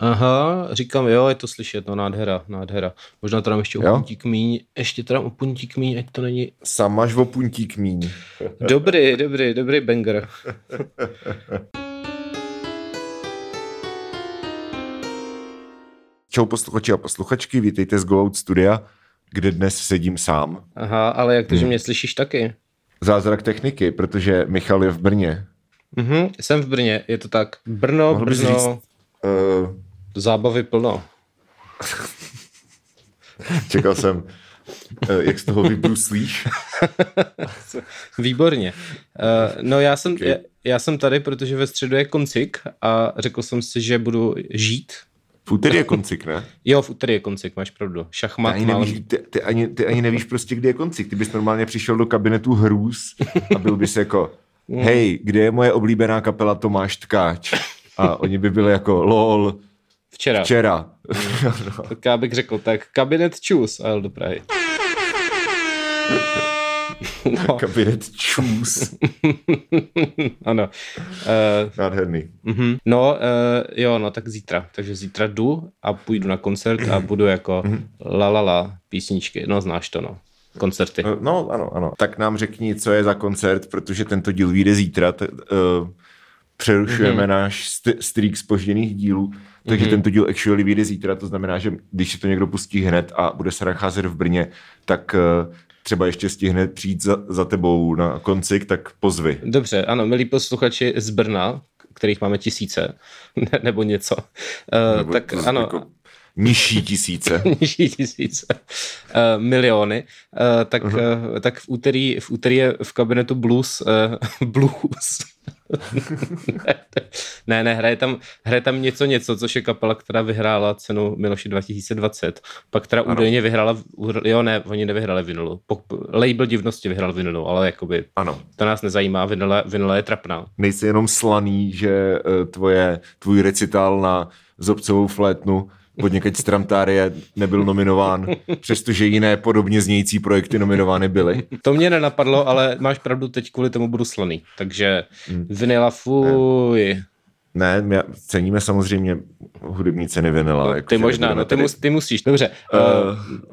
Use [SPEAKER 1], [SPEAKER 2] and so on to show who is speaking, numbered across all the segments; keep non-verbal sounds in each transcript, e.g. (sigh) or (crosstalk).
[SPEAKER 1] Aha, říkám, jo, je to slyšet, no nádhera, nádhera. Možná dám ještě o puntík míň, ještě teda o puntík míň, ať to není...
[SPEAKER 2] Sam máš o puntík míň. (laughs)
[SPEAKER 1] Dobrý, dobrý, dobrý banger.
[SPEAKER 2] Čau posluchači a posluchačky, vítejte z Go Out Studia, kde dnes sedím sám.
[SPEAKER 1] Aha, ale jak to, že mě slyšíš taky?
[SPEAKER 2] Zázrak techniky, protože Michal je v Brně.
[SPEAKER 1] Mhm, jsem v Brně, je to tak. Brno,
[SPEAKER 2] Mohl
[SPEAKER 1] Brno,
[SPEAKER 2] říct, Uh,
[SPEAKER 1] zábavy plno. (laughs)
[SPEAKER 2] čekal jsem, uh, jak z toho vybruslíš. (laughs)
[SPEAKER 1] Výborně. Uh, no já jsem, okay. já, já jsem tady, protože ve středu je koncik a řekl jsem si, že budu žít.
[SPEAKER 2] V úterý je koncik, ne? (laughs)
[SPEAKER 1] Jo, v úterý je koncik, máš pravdu.
[SPEAKER 2] Ty
[SPEAKER 1] Šachmat,
[SPEAKER 2] ani,
[SPEAKER 1] málem.
[SPEAKER 2] nevíš, ty, ty, ani, ty ani nevíš prostě, kdy je koncik. Ty bys normálně přišel do kabinetu hrůz a byl bys jako, hej, kde je moje oblíbená kapela Tomáš Tkáč? A oni by byli jako, lol,
[SPEAKER 1] Včera.
[SPEAKER 2] včera. (laughs)
[SPEAKER 1] Tak já bych řekl, tak kabinet čus a jel do Prahy. (laughs) No,
[SPEAKER 2] Kabinet čus. (laughs)
[SPEAKER 1] ano. Uh,
[SPEAKER 2] Nádherný.
[SPEAKER 1] mhm. No, uh, jo, no tak zítra. Takže zítra jdu a půjdu na koncert a budu jako la la la písničky. No, znáš to, no. Koncerty.
[SPEAKER 2] No, ano, ano. Tak nám řekni, co je za koncert, protože tento díl vyjde zítra. T- uh, přerušujeme mm-hmm. náš st- streak spožděných dílů, takže mm-hmm. tento díl actually vyjde zítra, to znamená, že když si to někdo pustí hned a bude se nacházet v Brně, tak uh, třeba ještě stihne přijít za, za tebou na koncik, tak pozvi.
[SPEAKER 1] Dobře, ano, milí posluchači z Brna, kterých máme tisíce, (laughs) ne, nebo něco. Uh,
[SPEAKER 2] Nebo
[SPEAKER 1] tak
[SPEAKER 2] to-
[SPEAKER 1] ano,
[SPEAKER 2] Jako nižší tisíce. (laughs)
[SPEAKER 1] nižší tisíce, uh, miliony, uh, tak, uh-huh. uh, tak v úterý, v úterý je v kabinetu blues, uh, (laughs) blues. Ne, ne, hraje tam, hraje tam něco něco, což je kapela, která vyhrála cenu Miloši 2020. Pak teda
[SPEAKER 2] Ano.
[SPEAKER 1] údajně vyhrála, jo ne, oni nevyhráli vinulu. Label divnosti vyhrál vinulu, ale jakoby
[SPEAKER 2] Ano.
[SPEAKER 1] to nás nezajímá, vinula, vinula je trapná.
[SPEAKER 2] Nejsi jenom slaný, že uh, tvoje, tvůj recital na zobcovou flétnu od někaď z Tramtárie nebyl nominován, přestože jiné podobně znějící projekty nominovány byly.
[SPEAKER 1] To mě nenapadlo, ale máš pravdu, teď kvůli tomu budu slaný. Takže
[SPEAKER 2] Hmm.
[SPEAKER 1] vinila fuj.
[SPEAKER 2] Ne, my ceníme samozřejmě hudební ceny vinila. jako,
[SPEAKER 1] Ty možná, no, ty,
[SPEAKER 2] tady-
[SPEAKER 1] mus, ty musíš, dobře. Uh,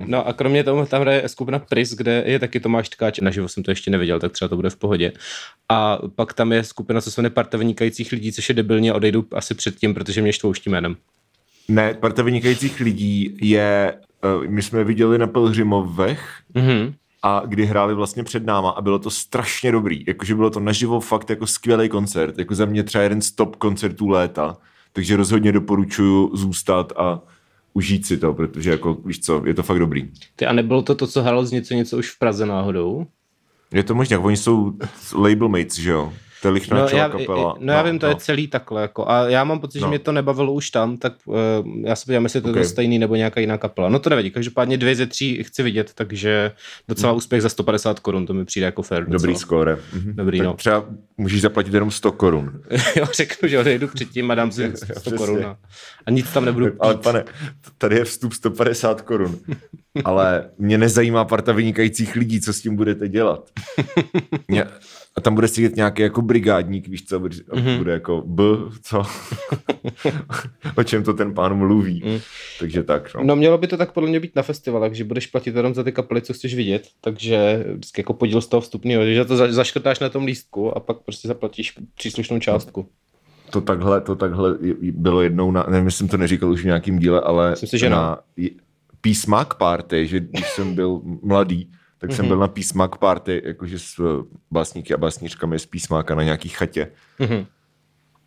[SPEAKER 1] no a kromě toho tam hraje skupina Pris, kde je taky Tomáš Tkáč, naživo jsem to ještě neviděl, tak třeba to bude v pohodě. A pak tam je skupina, co se jmenuje Parta vynikajících lidí, což je debilně, odejdu asi předtím, protože mě štvou jménem.
[SPEAKER 2] Ne, parta vynikajících lidí je, uh, my jsme viděli na Pelhřimovech
[SPEAKER 1] Mhm.
[SPEAKER 2] a kdy hráli vlastně před náma a bylo to strašně dobrý. Jakože bylo to naživo fakt jako skvělý koncert. Jako za mě třeba jeden z top koncertů léta. Takže rozhodně doporučuji zůstat a užít si to, protože jako, víš co, je to fakt dobrý.
[SPEAKER 1] Ty a nebylo to to, co hrálo z něco, něco už v Praze náhodou?
[SPEAKER 2] Je to možná, oni jsou label mates, že jo? To je lichnáčová
[SPEAKER 1] já,
[SPEAKER 2] kapela.
[SPEAKER 1] no já vím, to je celý takhle. Jako, a já mám pocit, že
[SPEAKER 2] No.
[SPEAKER 1] mě to nebavilo už tam, tak uh, já se podívám, jestli to je to stejný nebo nějaká jiná kapela. No to nevadí, každopádně dvě ze tří chci vidět, takže docela úspěch za 150 korun, to mi přijde jako fair.
[SPEAKER 2] Hmm. Dobrý
[SPEAKER 1] docela.
[SPEAKER 2] skóre. Mhm.
[SPEAKER 1] Dobrý,
[SPEAKER 2] tak
[SPEAKER 1] no.
[SPEAKER 2] třeba můžeš zaplatit jenom 100 korun. (laughs)
[SPEAKER 1] jo, řeknu, že odejdu předtím a dám si (laughs) 100
[SPEAKER 2] Přesně.
[SPEAKER 1] korun a, a nic tam nebudu pít.
[SPEAKER 2] Ale pane, tady je vstup 150 korun. Ale mě nezajímá parta vynikajících lidí, co s tím budete dělat. (laughs) Mě, a tam bude sedět nějaký jako brigádník, víš co, bude, mm-hmm. bude jako B, co? (laughs) o čem to ten pán mluví. Mm. Takže tak, no.
[SPEAKER 1] No mělo by to tak podle mě být na festivalech, že budeš platit jenom za ty kapely, co chceš vidět, takže vždycky jako podíl z toho vstupného, že to za- zaškrtáš na tom lístku a pak prostě zaplatíš příslušnou částku.
[SPEAKER 2] To takhle, to takhle bylo jednou, na, nevím, jestli jsem to neříkal už v nějakém díle, ale
[SPEAKER 1] Myslím si, že no.
[SPEAKER 2] na Písmak party, že když jsem byl mladý, tak
[SPEAKER 1] Mhm.
[SPEAKER 2] jsem byl na Písmak party, jakože s eh, básníky a básníčkami z Písmáka na nějaký chatě.
[SPEAKER 1] Mhm.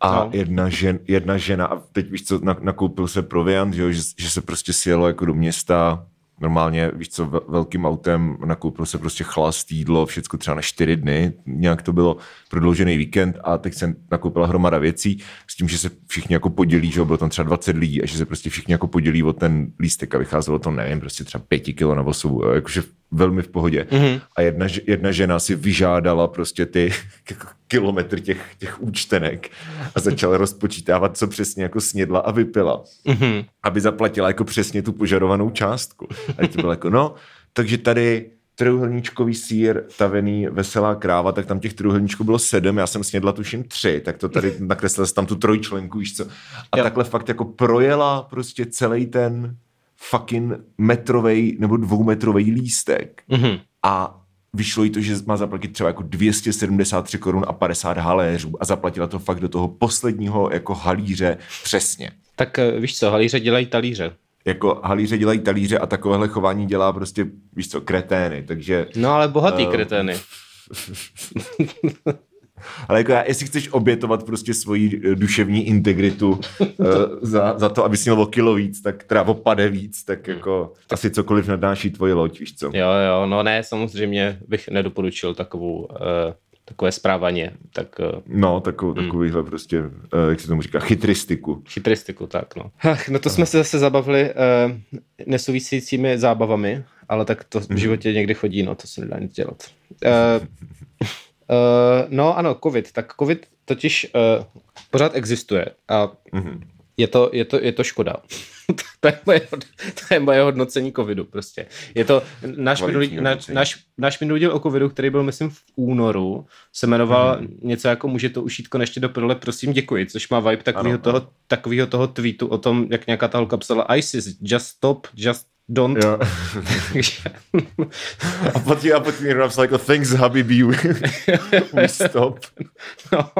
[SPEAKER 2] A
[SPEAKER 1] No.
[SPEAKER 2] jedna, žen, jedna žena, a teď víš co, na- nakoupil se proviant, že, že, že se prostě sjelo jako do města, normálně, víš co, vel- velkým autem, nakoupil se prostě chlast, jídlo, všechno třeba na čtyři dny, nějak to bylo prodloužený víkend a teď jsem nakoupila hromada věcí s tím, že se všichni jako podělí, že bylo tam třeba 20 lidí a že se prostě všichni jako podělí o ten lístek a vycházelo to, nevím, prostě třeba pěti kilo na osobu, jo, jakože velmi v pohodě. Mm-hmm. A jedna, jedna žena si vyžádala prostě ty (laughs) jako kilometr těch, těch účtenek a začala rozpočítávat, co přesně jako snědla a vypila, mm-hmm. aby zaplatila jako přesně tu požadovanou částku. A to bylo jako, no, takže tady trojuhelníčkový sír, tavený veselá kráva, tak tam těch trojuhelníčků bylo sedm, já jsem snědla tuším tři, tak to tady nakreslil jsem tam tu trojčlenku, víš co. A jo. takhle fakt jako projela prostě celý ten fucking metrovej nebo dvoumetrový lístek. Mm-hmm. A vyšlo jí to, že má zaplatit třeba jako 273 korun a 50 haléřů a zaplatila to fakt do toho posledního jako halíře přesně.
[SPEAKER 1] Tak eh, víš co, halíře dělají talíře
[SPEAKER 2] jako halíře dělají talíře a takovéhle chování dělá prostě, víš co, kretény, takže...
[SPEAKER 1] No ale bohatý uh, kretény. (laughs)
[SPEAKER 2] ale jako já, jestli chceš obětovat prostě svoji eh, duševní integritu uh, za, za to, aby měl o kilo víc, tak teda o pade víc, tak jako asi cokoliv nadnáší tvoje loď, víš co?
[SPEAKER 1] Jo, jo, no ne, samozřejmě bych nedoporučil takovou uh, takové správaně. Tak, eh,
[SPEAKER 2] no, takovou, hmm. takovýhle prostě, uh, jak se tomu říká, chytristiku.
[SPEAKER 1] Chytristiku, tak no. Ach, no to jsme se zase zabavili uh, nesouvisícími zábavami, ale tak to v mhm. životě někdy chodí, no to se nedá nic dělat. Uh, (laughs) no ano, covid. Tak covid totiž uh, pořád existuje a mm-hmm. je, to, je, to, je to škoda. (laughs) to, je moje, to je moje hodnocení covidu prostě. Je to náš minulý, náš, náš minulý díl o covidu, který byl myslím v únoru, se jmenoval mm. něco jako může to ušít konečně do prdele, prosím děkuji, což má vibe takového toho, takového toho tweetu o tom, jak nějaká ta holka psala ISIS, just stop, just don't. Jo. (laughs)
[SPEAKER 2] a potom, a potom někdo napsal jako thanks Habibi, we stop. (laughs)
[SPEAKER 1] no.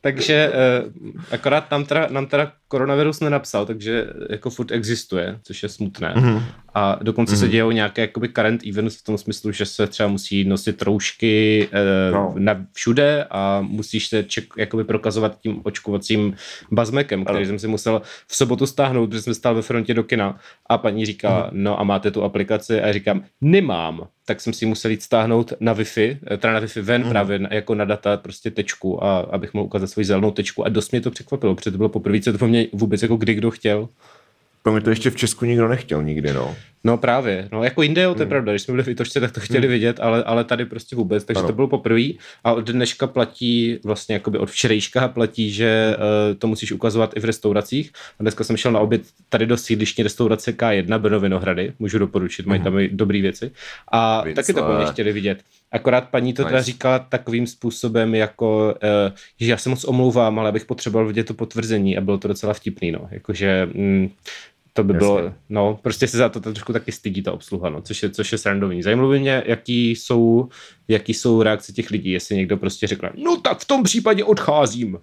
[SPEAKER 1] Takže uh, akorát nám teda, nám teda koronavirus nenapsal, takže jako furt existuje, což je smutné. Mm-hmm. A dokonce mm-hmm. se mhm. dějou nějaké jakoby current events v tom smyslu, že se třeba musí nosit roušky uh, no. na všude a musíš se ček, jakoby prokazovat tím očkovacím bazmekem, který ano. jsem si musel v sobotu stáhnout, protože jsem stál ve frontě do kina a paní říká, mm-hmm. no a máte tu aplikaci a já říkám, nemám tak jsem si musel jít stáhnout na Wi-Fi, eh, teda na Wi-Fi ven mm. právě jako na data prostě tečku a abych mohl ukázat svoji zelenou tečku a dost mě to překvapilo, protože to bylo poprvé, co to po mně vůbec jako kdy kdo chtěl.
[SPEAKER 2] Pro mě to ještě v Česku nikdo nechtěl nikdy, no.
[SPEAKER 1] No právě, no jako jinde, jo, to je hmm. pravda, když jsme byli v Itočce, tak to chtěli hmm. vidět, ale, ale tady prostě vůbec, takže ano. to bylo poprvé a od dneška platí, vlastně jakoby od včerejška platí, že uh, to musíš ukazovat i v restauracích a dneska jsem šel na oběd tady do sídlištní restaurace K1 Brno Vinohrady, můžu doporučit, mají tam hmm. dobré věci a Víc, taky to po mě chtěli vidět. Akorát paní to nice. teda říkala takovým způsobem, jako, uh, že já se moc omlouvám, ale bych potřeboval vidět to potvrzení a bylo to docela vtipný, no. Jakože mm, to by Jasně. bylo, no, prostě se za to trošku taky stydí ta obsluha, no, což je, což je srandovní. Zajímalo by mě, jaký jsou, jaký jsou reakce těch lidí, jestli někdo prostě řekl, no tak v tom případě odcházím.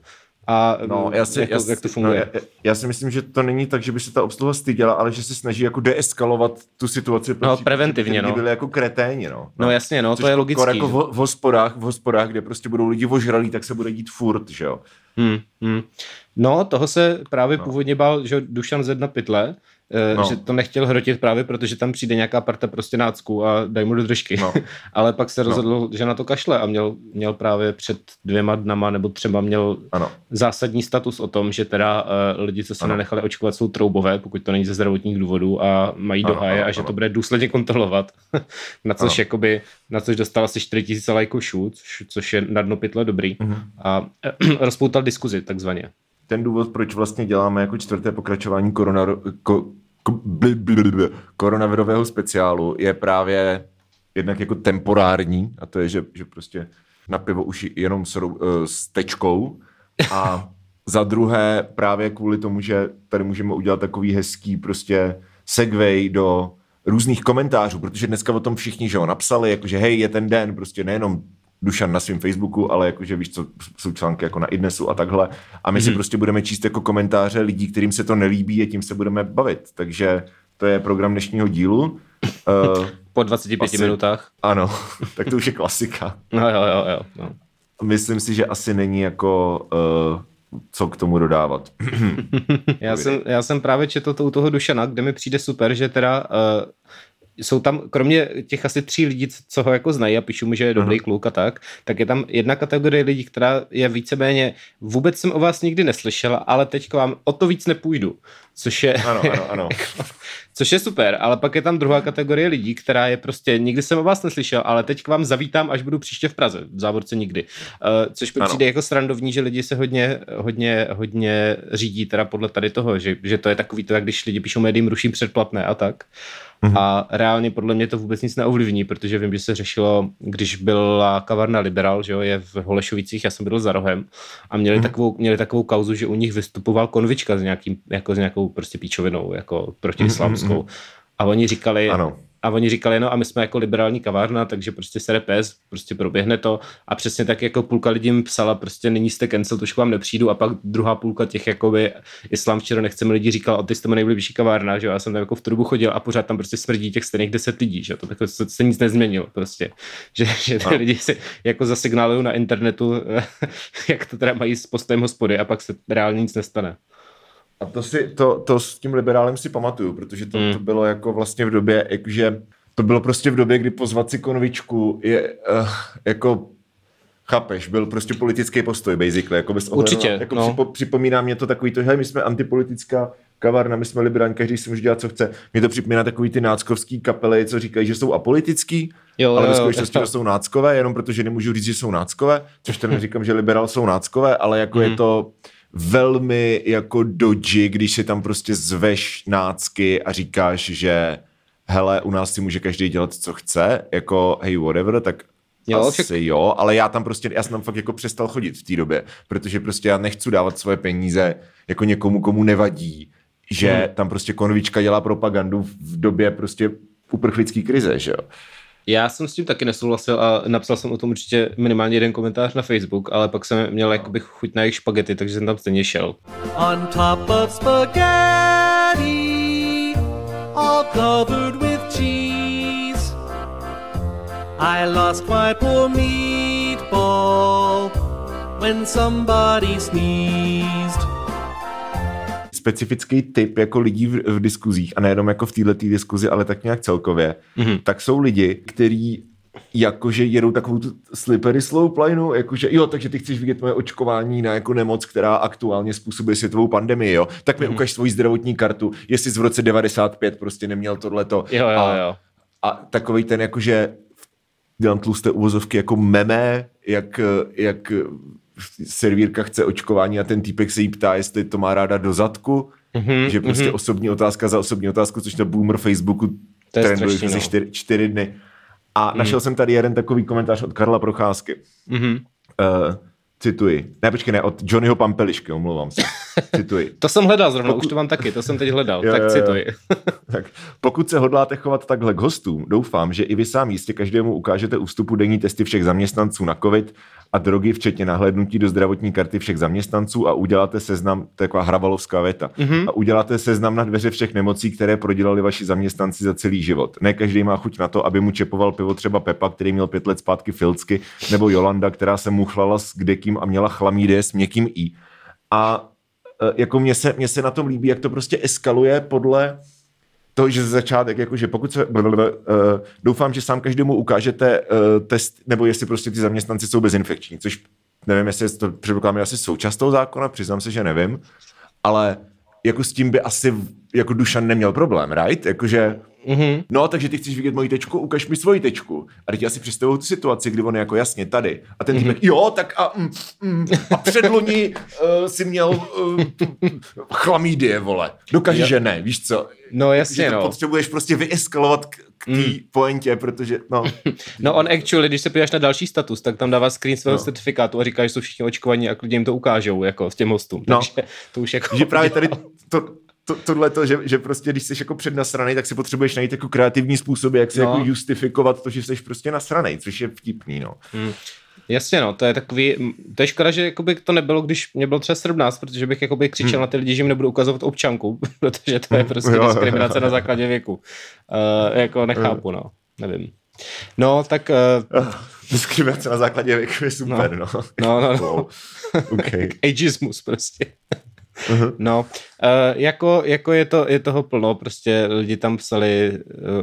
[SPEAKER 1] A
[SPEAKER 2] no, já si, jak,
[SPEAKER 1] to, jak to funguje?
[SPEAKER 2] No, já, já, si myslím, že to není tak, že by se ta obsluha styděla, ale že se snaží jako deeskalovat tu situaci.
[SPEAKER 1] No, preventivně, no.
[SPEAKER 2] byli jako kreténi, no.
[SPEAKER 1] No, no jasně, no, Což to je logické.
[SPEAKER 2] Jako v, v, hospodách, v hospodách, kde prostě budou lidi ožralí, tak se bude dít furt, že jo.
[SPEAKER 1] Hmm, hmm. No, toho se právě no. původně bál, že Dušan Zedna Pytle, no. že to nechtěl hrotit právě protože tam přijde nějaká parta prostě nácku a dají mu do držky. No. (laughs) Ale pak se no. rozhodl, no. že na to kašle a měl, měl právě před dvěma dnama nebo třeba měl ano. zásadní status o tom, že teda uh, lidi, co se ano. nenechali očkovat, jsou troubové, pokud to není ze zdravotních důvodů a mají ano, doháje ano, a že ano. to bude důsledně kontrolovat. (laughs) na což ano. jakoby, na což dostal asi 4000 lajků shoot, což je na dno pytle dobrý. Uh-huh. A (clears throat) rozpoutal diskuzi takzvaně
[SPEAKER 2] ten důvod, proč vlastně děláme jako čtvrté pokračování korona, ko, koronavirového speciálu je právě jednak jako temporární a to je, že, že prostě na pivo už jenom s, uh, s tečkou. A (laughs) za druhé právě kvůli tomu, že tady můžeme udělat takový hezký prostě segway do různých komentářů, protože dneska o tom všichni, že ho napsali, jakože hej, je ten den, prostě nejenom Dušan na svém Facebooku, ale jakože víš, co jsou články jako na Idnesu a takhle. A my mm-hmm. si mhm. prostě budeme číst jako komentáře lidí, kterým se to nelíbí a tím se budeme bavit. Takže to je program dnešního dílu.
[SPEAKER 1] Uh, (laughs) po 25 asi, minutách.
[SPEAKER 2] Ano, (laughs) tak to už je klasika.
[SPEAKER 1] No jo, jo, jo. No.
[SPEAKER 2] Myslím si, že asi není jako uh, co k tomu dodávat.
[SPEAKER 1] já, (laughs) jsem, já jsem právě četl to u toho Dušana, kde mi přijde super, že teda uh, jsou tam, kromě těch asi tří lidí, co ho jako znají a píšu mu, že je dobrý uh-huh. kluk a tak, tak je tam jedna kategorie lidí, která je víceméně, vůbec jsem o vás nikdy neslyšela, ale teď k vám o to víc nepůjdu. Což je,
[SPEAKER 2] Ano, ano, ano. (laughs)
[SPEAKER 1] což je super, ale pak je tam druhá kategorie lidí, která je prostě, nikdy jsem o vás neslyšel, ale teď k vám zavítám, až budu příště v Praze, v závorce nikdy. Uh, což mi přijde jako srandovní, že lidi se hodně, hodně, hodně řídí teda podle tady toho, že, že to je takový to, jak když lidi píšou médiím ruším předplatné a tak.
[SPEAKER 2] Mhm.
[SPEAKER 1] A reálně podle mě to vůbec nic neovlivní, protože vím, že se řešilo, když byla kavárna Liberal, že jo, je v Holešovicích, já jsem byl za rohem a měli,
[SPEAKER 2] Mhm.
[SPEAKER 1] takovou, měli takovou kauzu, že u nich vystupoval konvička s, nějakým, jako s nějakou prostě píčovinou, jako protiislámskou. A oni říkali,
[SPEAKER 2] Mhm, Ano.
[SPEAKER 1] a oni říkali, no a my jsme jako liberální kavárna, takže prostě se pes, prostě proběhne to. A přesně tak jako půlka lidí mi psala, prostě nyní jste cancel, to vám nepřijdu. A pak druhá pulka těch jakoby islám včera nechceme lidi říkal, o ty jste moje nejbližší kavárna, že jo? Já jsem tam jako v trubu chodil a pořád tam prostě smrdí těch stejných deset lidí, že jo? To jako se, se nic nezměnilo prostě. (laughs) Že, že ty
[SPEAKER 2] Ano.
[SPEAKER 1] lidi si jako zasignálují na internetu, (laughs) jak to teda mají s postojem hospody a pak se reálně nic nestane.
[SPEAKER 2] A to, si, to, to s tím liberálem si pamatuju, protože to,
[SPEAKER 1] Hmm.
[SPEAKER 2] to bylo jako vlastně v době, jakože to bylo prostě v době, kdy pozvat si konvičku je uh, jako Chápeš, byl prostě politický postoj, basically. Jako bez ohledu
[SPEAKER 1] Určitě,
[SPEAKER 2] jako
[SPEAKER 1] no.
[SPEAKER 2] připo, připomíná mě to takový to, hej, my jsme antipolitická kavárna, my jsme liberální, každý si může dělat, co chce. Mě to připomíná takový ty náckovský kapely, co říkají, že jsou apolitický,
[SPEAKER 1] Jo,
[SPEAKER 2] ale
[SPEAKER 1] jo,
[SPEAKER 2] ve skutečnosti to jsou náckové, jenom protože nemůžu říct, že jsou náckové, což teda neříkám, že liberál jsou náckové, ale jako
[SPEAKER 1] Mhm.
[SPEAKER 2] je to velmi jako dodgy, když si tam prostě zveš nácky a říkáš, že hele, u nás si může každý dělat, co chce, jako hey, whatever, tak
[SPEAKER 1] Jo,
[SPEAKER 2] jo,
[SPEAKER 1] však-
[SPEAKER 2] asi jo, ale já tam prostě, já jsem tam fakt jako přestal chodit v té době, protože prostě já nechci dávat svoje peníze jako někomu, komu nevadí, že
[SPEAKER 1] Hmm.
[SPEAKER 2] tam prostě konvička dělá propagandu v době prostě uprchlický krize, že jo.
[SPEAKER 1] Já jsem s tím taky nesouhlasil a napsal jsem o tom určitě minimálně jeden komentář na Facebook, ale pak jsem měl jakoby chuť na jejich špagety, takže jsem tam stejně šel.
[SPEAKER 3] on top of spaghetti, all covered with cheese. I lost my poor meatball when somebody sneezed.
[SPEAKER 2] Specifický typ jako lidí v, v diskuzích a nejenom jako v této diskuzi, ale tak nějak celkově,
[SPEAKER 1] Mhm.
[SPEAKER 2] mm-hmm. tak jsou lidi, kteří jakože jedou takovou tu slippery slope lineu, jakože jo, takže ty chceš vidět moje očkování na jako nemoc, která aktuálně způsobuje světovou pandemii, jo, tak mi mm-hmm. ukaž svoji zdravotní kartu, jestli jsi v roce 95 prostě neměl tohleto.
[SPEAKER 1] Jo, jo,
[SPEAKER 2] a,
[SPEAKER 1] jo.
[SPEAKER 2] a takový ten jakože dělám tlusté uvozovky jako meme, jak, jak servírka chce očkování a ten týpek se jí ptá, jestli to má ráda do zadku,
[SPEAKER 1] Mhm,
[SPEAKER 2] mm-hmm, že prostě mm-hmm. osobní otázka za osobní otázku, což na boomer Facebooku
[SPEAKER 1] To je
[SPEAKER 2] trenduje asi
[SPEAKER 1] no.
[SPEAKER 2] čtyři, čtyři dny. A mm. našel jsem tady jeden takový komentář od Karla Procházky.
[SPEAKER 1] Mhm.
[SPEAKER 2] Uh, cituji. Ne, počkej, ne, od Johnnyho Pampelišky, omlouvám se. (laughs) Cituji.
[SPEAKER 1] To jsem hledal zrovna, už to mám taky, to jsem teď hledal,
[SPEAKER 2] Jo,
[SPEAKER 1] tak cituji. (laughs)
[SPEAKER 2] Tak pokud se hodláte chovat takhle k hostům, doufám, že i vy sám jistě každému ukážete ústupu denní testy všech zaměstnanců na COVID a drogy, včetně nahlédnutí do zdravotní karty všech zaměstnanců a uděláte seznam, to je taková hravalovská věta, mm-hmm. a uděláte seznam na dveře všech nemocí, které prodělali vaši zaměstnanci za celý život. Ne každý má chuť na to, aby mu čepoval pivo třeba Pepa, který měl pět let zpátky filcky, nebo Jolanda, která se muchlala s kdekým a měla chlamídie s měkkým i. A e, jako mně se, mně se na tom líbí, jak to prostě eskaluje podle to, že ze začátek, jakože pokud se, blablabla, uh, doufám, že sám každému ukážete uh, test, nebo jestli prostě ty zaměstnanci jsou bezinfekční, což nevím, jestli je to předpokládám asi součást toho zákona, přiznám se, že nevím, ale jako s tím by asi jako Dušan neměl problém, right? Jakože, mm-hmm. no, takže ty chceš vidět moji tečku, ukaž mi svoji tečku. A teď já si představuju tu situaci, kdy on je jako jasně tady. A ten týpek, mm-hmm. jo, tak a, mm, mm, a předloni uh, (laughs) si měl uh, chlamídie, vole. Dokáže,
[SPEAKER 1] Jo.
[SPEAKER 2] že ne, víš co?
[SPEAKER 1] No jasně,
[SPEAKER 2] že to
[SPEAKER 1] no.
[SPEAKER 2] potřebuješ prostě vyeskalovat k, k té mm. pointě, protože, no. (laughs)
[SPEAKER 1] No on actually, když se podíváš na další status, tak tam dává screen svého
[SPEAKER 2] No.
[SPEAKER 1] certifikátu a říká, že jsou všichni očkovaní a klidně jim to ukážou, jako s těm hostům.
[SPEAKER 2] No.
[SPEAKER 1] Takže to už jako...
[SPEAKER 2] že právě tady (laughs) to, to, tohle to, že, že prostě když jsi jako přednasranej, tak si potřebuješ najít jako kreativní způsoby, jak se
[SPEAKER 1] No.
[SPEAKER 2] jako justifikovat to, že jsi prostě nasranej, což je vtipný, no.
[SPEAKER 1] Jasně, no, to je takový, to je škoda, že jakoby to nebylo, když mě bylo třeba 17, protože bych jakoby křičel hmm. na ty lidi, že jim nebudu ukazovat občanku, (laughs) protože to je prostě
[SPEAKER 2] Jo, jo, jo.
[SPEAKER 1] diskriminace na základě věku. Uh, jako nechápu, no, nevím. No, tak, uh, (laughs)
[SPEAKER 2] Diskriminace na základě věku je super, no.
[SPEAKER 1] no, no, no.
[SPEAKER 2] Wow. (laughs) Okay.
[SPEAKER 1] ageismus prostě. No, uh, jako, jako je, to, je toho plno, prostě lidi tam psali,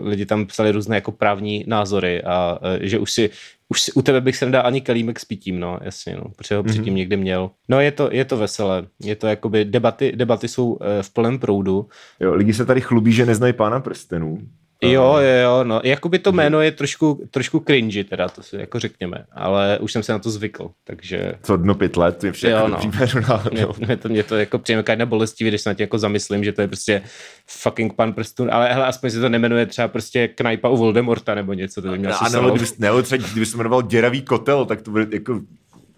[SPEAKER 1] uh, lidi tam psali různé jako právní názory a uh, že už si, už si, u tebe bych se nedal ani kelímek s pitím, no, jasně, no, protože ho předtím mm-hmm. někdy měl. No, je to, je to veselé, je to jakoby, debaty, debaty jsou uh, v plném proudu.
[SPEAKER 2] Jo, lidi se tady chlubí, že neznají pána prstenů.
[SPEAKER 1] Jo, jo, jo, no, jakoby to jméno je trošku, trošku cringy teda, to si jako řekněme, ale už jsem se na to zvykl, takže...
[SPEAKER 2] Co dno pět let, je všechno
[SPEAKER 1] Jo, no. Mě, mě, to, mě to jako přijme na bolestivý, když se na tě jako zamyslím, že to je prostě fucking pan prstun, ale hele, aspoň se to nemenuje třeba prostě knajpa u Voldemorta nebo něco, to by měl
[SPEAKER 2] Ano, ale kdyby, nebo třeba, kdyby se jmenoval Děravý kotel, tak to bude jako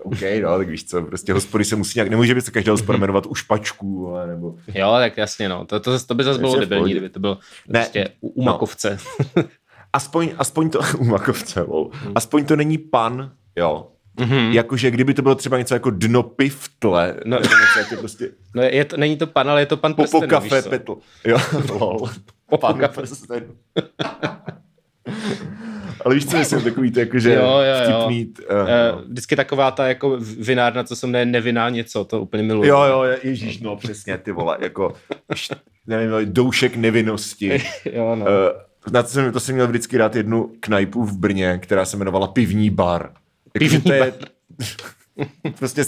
[SPEAKER 2] OK, no, tak víš co, prostě hospody se musí nějak, nemůže by se každý hospoda jmenovat u špačků, ale nebo...
[SPEAKER 1] Jo, tak jasně, no, to, to, to by zase bylo debilní, kdyby to bylo
[SPEAKER 2] Ne,
[SPEAKER 1] prostě u, u Makovce. (laughs)
[SPEAKER 2] Aspoň, aspoň to, (laughs) u Makovce, lol. aspoň to není pan, jo. Mm-hmm. Jakože kdyby to bylo třeba něco jako dno pivtle,
[SPEAKER 1] No.
[SPEAKER 2] no. něco jako prostě (laughs)
[SPEAKER 1] No je to, není to pan, ale je to pan
[SPEAKER 2] po, po
[SPEAKER 1] prsten,
[SPEAKER 2] kafe petl. Jo, lol.
[SPEAKER 1] Po
[SPEAKER 2] Pan
[SPEAKER 1] kafe.
[SPEAKER 2] Ale víš co myslím, takový to jakože
[SPEAKER 1] Jo, jo, jo.
[SPEAKER 2] vtipný. Uh,
[SPEAKER 1] Uh, vždycky taková ta jako vinárna, co se jmenuje nevinná něco, to úplně miluji.
[SPEAKER 2] jo, jo, ježíš, no přesně, ty vole, jako, nevím, doušek nevinnosti. (laughs)
[SPEAKER 1] jo no.
[SPEAKER 2] Uh, na to jsem, to jsem měl vždycky rád jednu knajpu v Brně, která se jmenovala Pivní bar.
[SPEAKER 1] Pivní
[SPEAKER 2] to je, (laughs) prostě